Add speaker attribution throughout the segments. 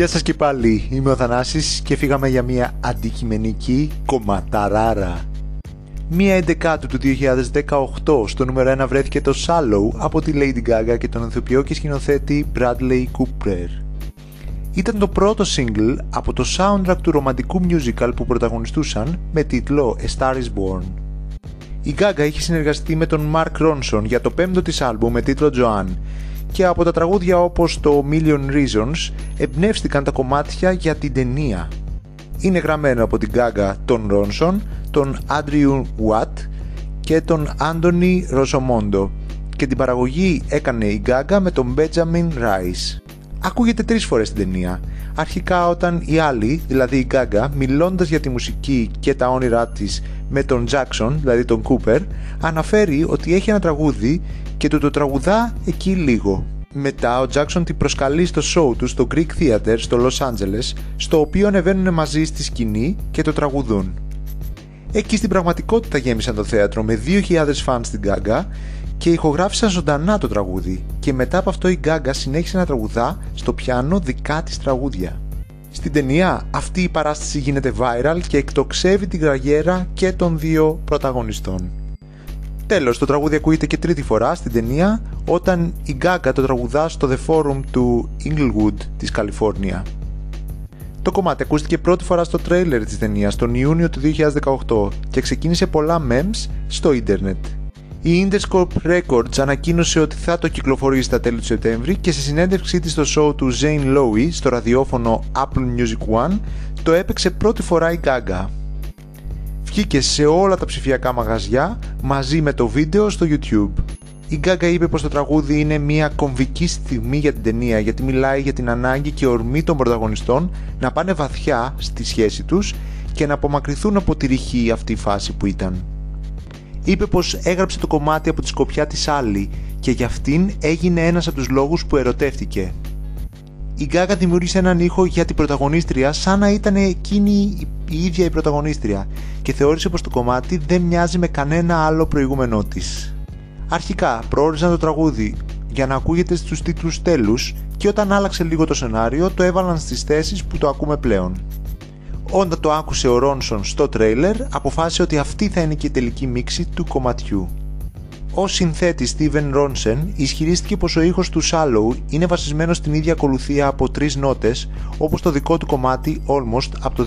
Speaker 1: Γεια σας και πάλι, είμαι ο Θανάσης και φύγαμε για μια αντικειμενική κομματαράρα. Μία 11 του 2018 στο νούμερο 1 βρέθηκε το Shallow από τη Lady Gaga και τον ηθοποιό και σκηνοθέτη Bradley Cooper. Ήταν το πρώτο single από το soundtrack του ρομαντικού musical που πρωταγωνιστούσαν με τίτλο A Star Is Born. Η Gaga είχε συνεργαστεί με τον Mark Ronson για το πέμπτο της άλμπου με τίτλο Joanne και από τα τραγούδια όπως το Million Reasons εμπνεύστηκαν τα κομμάτια για την ταινία. Είναι γραμμένο από την Gaga τον Ρόνσον, τον Andrew Watt και τον Anthony Rosomondo και την παραγωγή έκανε η Gaga με τον Benjamin Rice. Ακούγεται τρεις φορές στην ταινία. Αρχικά όταν η άλλη, δηλαδή η Gaga, μιλώντας για τη μουσική και τα όνειρά της με τον Jackson, δηλαδή τον Cooper, αναφέρει ότι έχει ένα τραγούδι και του το τραγουδά εκεί λίγο. Μετά ο Jackson την προσκαλεί στο show του στο Greek Theater στο Los Angeles, στο οποίο ανεβαίνουν μαζί στη σκηνή και το τραγουδούν. Εκεί στην πραγματικότητα γέμισαν το θέατρο με 2.000 fans στην Gaga και ηχογράφησαν ζωντανά το τραγούδι και μετά από αυτό η Gaga συνέχισε να τραγουδά στο πιάνο δικά της τραγούδια. Στην ταινία αυτή η παράσταση γίνεται viral και εκτοξεύει την καριέρα και των δύο πρωταγωνιστών. Τέλος, το τραγούδι ακούγεται και τρίτη φορά στην ταινία όταν η Gaga το τραγουδά στο The Forum του Inglewood της Καλιφόρνια. Το κομμάτι ακούστηκε πρώτη φορά στο τρέιλερ της ταινίας τον Ιούνιο του 2018 και ξεκίνησε πολλά memes στο ίντερνετ. Η Interscope Records ανακοίνωσε ότι θα το κυκλοφορήσει στα τέλη του Σεπτέμβρη και σε συνέντευξή της στο show του Zane Lowe στο ραδιόφωνο Apple Music One το έπαιξε πρώτη φορά η Gaga. Βγήκε σε όλα τα ψηφιακά μαγαζιά μαζί με το βίντεο στο YouTube. Η Gaga είπε πως το τραγούδι είναι μια κομβική στιγμή για την ταινία γιατί μιλάει για την ανάγκη και ορμή των πρωταγωνιστών να πάνε βαθιά στη σχέση τους και να απομακρυνθούν από τη ρηχή αυτή φάση που ήταν είπε πως έγραψε το κομμάτι από τη σκοπιά της άλλη και για αυτήν έγινε ένας από τους λόγους που ερωτεύτηκε. Η Γκάγα δημιούργησε έναν ήχο για την πρωταγωνίστρια σαν να ήταν εκείνη η ίδια η πρωταγωνίστρια και θεώρησε πως το κομμάτι δεν μοιάζει με κανένα άλλο προηγούμενό της. Αρχικά προόριζαν το τραγούδι για να ακούγεται στους τίτλους τέλους και όταν άλλαξε λίγο το σενάριο το έβαλαν στις θέσεις που το ακούμε πλέον. Όταν το άκουσε ο Ρόνσον στο τρέιλερ, αποφάσισε ότι αυτή θα είναι και η τελική μίξη του κομματιού. Ο συνθέτης Steven Ronson ισχυρίστηκε πως ο ήχος του Shallow είναι βασισμένος στην ίδια ακολουθία από τρεις νότες όπως το δικό του κομμάτι Almost από το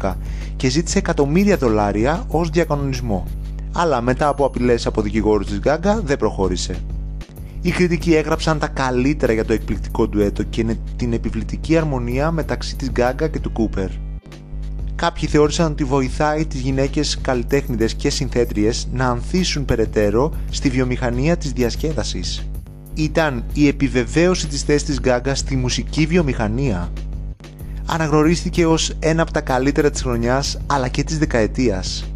Speaker 1: 2012 και ζήτησε εκατομμύρια δολάρια ως διακανονισμό. Αλλά μετά από απειλές από δικηγόρους της Gaga δεν προχώρησε. Οι κριτικοί έγραψαν τα καλύτερα για το εκπληκτικό ντουέτο και την επιβλητική αρμονία μεταξύ της Gaga και του Cooper. Κάποιοι θεώρησαν ότι βοηθάει τις γυναίκες καλλιτέχνηδες και συνθέτριες να ανθίσουν περαιτέρω στη βιομηχανία της διασκέδασης. Ήταν η επιβεβαίωση της θέσης της Γκάγκα στη μουσική βιομηχανία. Αναγνωρίστηκε ως ένα από τα καλύτερα της χρονιάς αλλά και της δεκαετίας.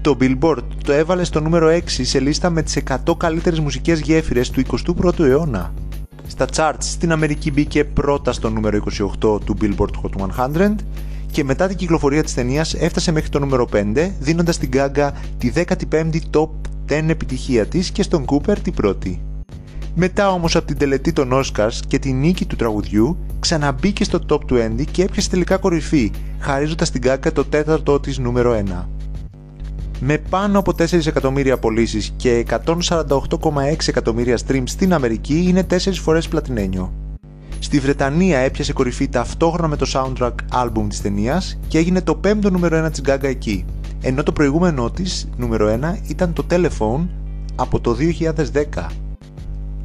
Speaker 1: Το Billboard το έβαλε στο νούμερο 6 σε λίστα με τις 100 καλύτερες μουσικές γέφυρες του 21ου αιώνα. Στα charts στην Αμερική μπήκε πρώτα στο νούμερο 28 του Billboard Hot 100 και μετά την κυκλοφορία της ταινίας έφτασε μέχρι το νούμερο 5 δίνοντας στην Gaga τη 15η top 10 επιτυχία της και στον Cooper την πρώτη. Μετά όμως από την τελετή των Oscars και τη νίκη του τραγουδιού ξαναμπήκε στο top 20 και έπιασε τελικά κορυφή χαρίζοντας στην Gaga το τέταρτο της νούμερο 1. Με πάνω από 4 εκατομμύρια πωλήσει και 148,6 εκατομμύρια streams στην Αμερική είναι 4 φορές πλατινένιο. Στη Βρετανία έπιασε κορυφή ταυτόχρονα με το soundtrack album της ταινίας και έγινε το πέμπτο νούμερο 1 της Gaga εκεί, ενώ το προηγούμενό της, νούμερο 1, ήταν το Telephone από το 2010.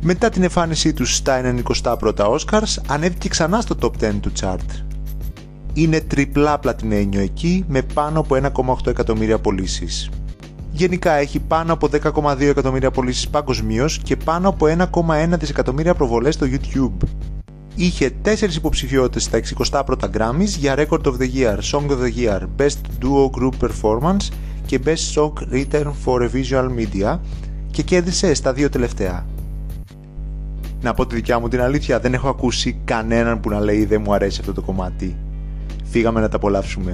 Speaker 1: Μετά την εμφάνισή τους στα 91 Oscars, ανέβηκε ξανά στο top 10 του chart. Είναι τριπλά πλατινένιο εκεί με πάνω από 1,8 εκατομμύρια πωλήσεις. Γενικά έχει πάνω από 10,2 εκατομμύρια πωλήσεις παγκοσμίως και πάνω από 1,1 δισεκατομμύρια προβολές στο YouTube είχε 4 υποψηφιότητες στα 61 Grammys για Record of the Year, Song of the Year, Best Duo Group Performance και Best Song Written for a Visual Media και κέρδισε στα δύο τελευταία. Να πω τη δικιά μου την αλήθεια, δεν έχω ακούσει κανέναν που να λέει δεν μου αρέσει αυτό το κομμάτι. Φύγαμε να τα απολαύσουμε.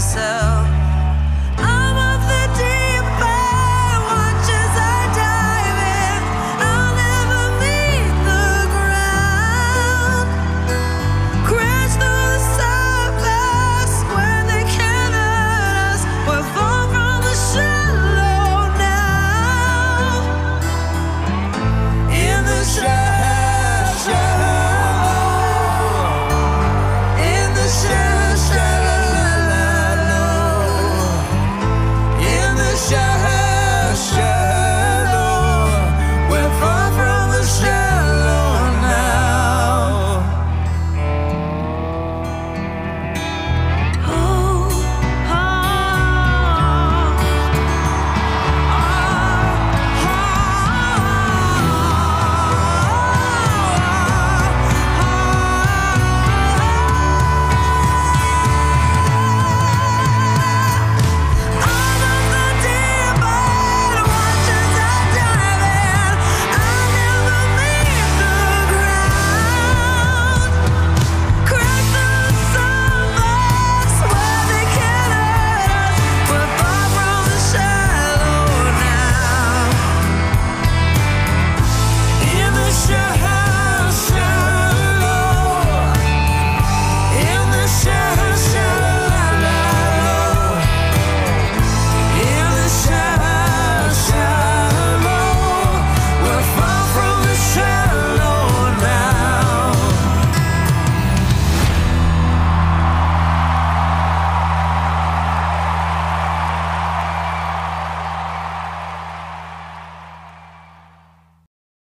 Speaker 2: myself.